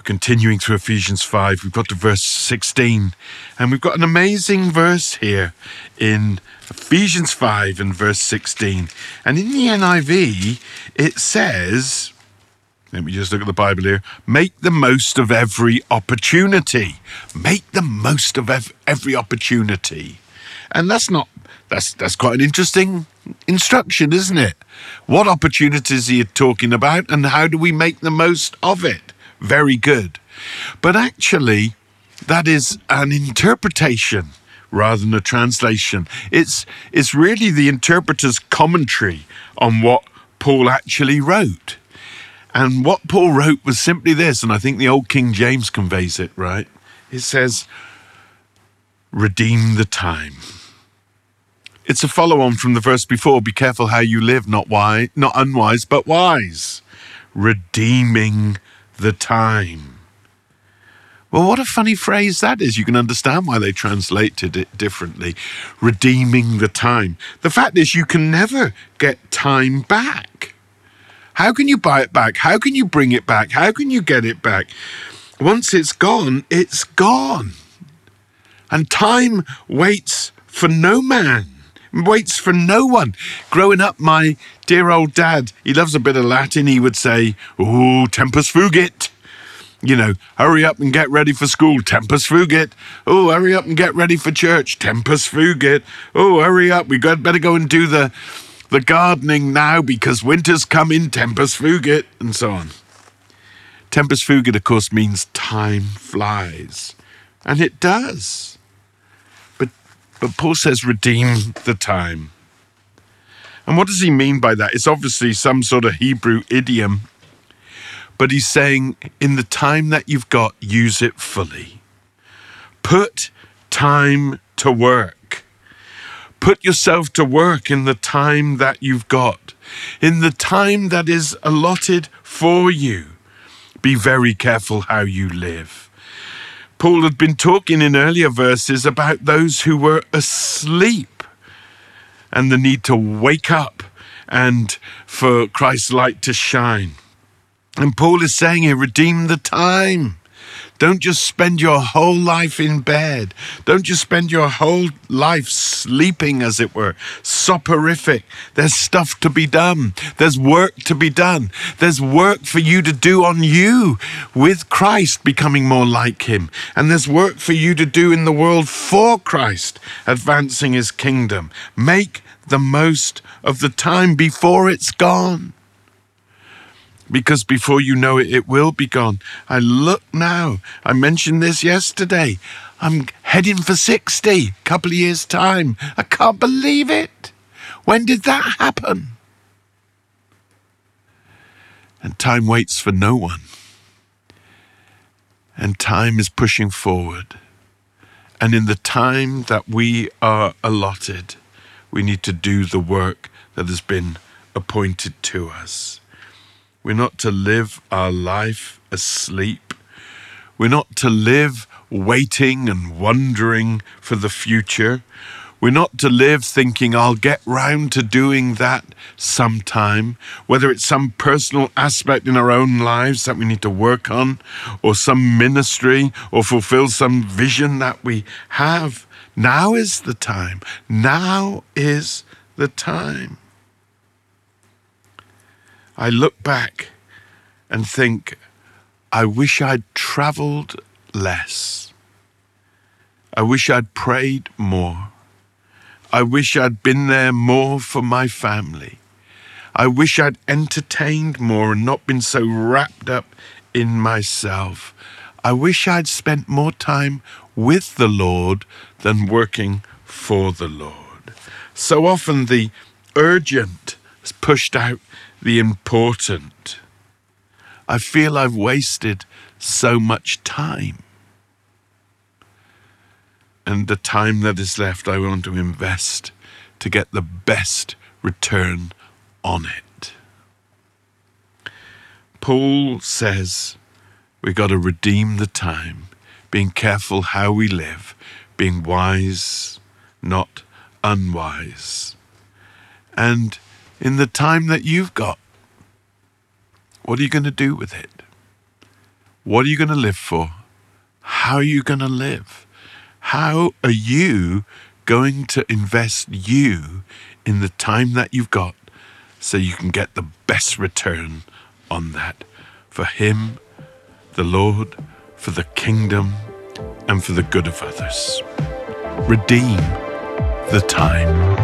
We're continuing through Ephesians 5. We've got to verse 16, and we've got an amazing verse here in Ephesians 5 and verse 16. And in the NIV, it says, let me just look at the Bible here. Make the most of every opportunity. Make the most of ev- every opportunity. And that's not that's that's quite an interesting instruction, isn't it? What opportunities are you talking about and how do we make the most of it? Very good. But actually, that is an interpretation rather than a translation. It's it's really the interpreter's commentary on what Paul actually wrote. And what Paul wrote was simply this, and I think the old King James conveys it, right? It says, redeem the time. It's a follow on from the verse before be careful how you live, not wise, not unwise, but wise. Redeeming the time. Well, what a funny phrase that is. You can understand why they translated it differently. Redeeming the time. The fact is, you can never get time back. How can you buy it back? How can you bring it back? How can you get it back? Once it's gone, it's gone. And time waits for no man, waits for no one. Growing up, my dear old dad, he loves a bit of Latin. He would say, Oh, tempus fugit. You know, hurry up and get ready for school, tempus fugit. Oh, hurry up and get ready for church, tempus fugit. Oh, hurry up, we got better go and do the the gardening now because winter's coming, tempus fugit, and so on. Tempus fugit, of course, means time flies. And it does. But, Paul says, redeem the time. And what does he mean by that? It's obviously some sort of Hebrew idiom. But he's saying, in the time that you've got, use it fully. Put time to work. Put yourself to work in the time that you've got, in the time that is allotted for you. Be very careful how you live. Paul had been talking in earlier verses about those who were asleep and the need to wake up and for Christ's light to shine. And Paul is saying here, redeem the time. Don't just spend your whole life in bed. Don't just spend your whole life sleeping, as it were. Soporific. There's stuff to be done. There's work to be done. There's work for you to do on you with Christ becoming more like Him. And there's work for you to do in the world for Christ, advancing His kingdom. Make the most of the time before it's gone because before you know it, it will be gone. I look now. I mentioned this yesterday. I'm heading for 60, a couple of years' time. I can't believe it. When did that happen? And time waits for no one. And time is pushing forward. And in the time that we are allotted, we need to do the work that has been appointed to us. We're not to live our life asleep. We're not to live waiting and wondering for the future. We're not to live thinking, I'll get round to doing that sometime, whether it's some personal aspect in our own lives that we need to work on, or some ministry, or fulfill some vision that we have. Now is the time. Now is the time. I look back and think, I wish I'd traveled less. I wish I'd prayed more. I wish I'd been there more for my family. I wish I'd entertained more and not been so wrapped up in myself. I wish I'd spent more time with the Lord than working for the Lord. So often the urgent is pushed out the important. I feel I've wasted so much time. And the time that is left, I want to invest to get the best return on it. Paul says "We've got to redeem the time, being careful how we live, being wise, not unwise. And in the time that you've got, what are you going to do with it? What are you going to live for? How are you going to live? How are you going to invest you in the time that you've got so you can get the best return on that for Him, the Lord, for the kingdom, and for the good of others? Redeem the time.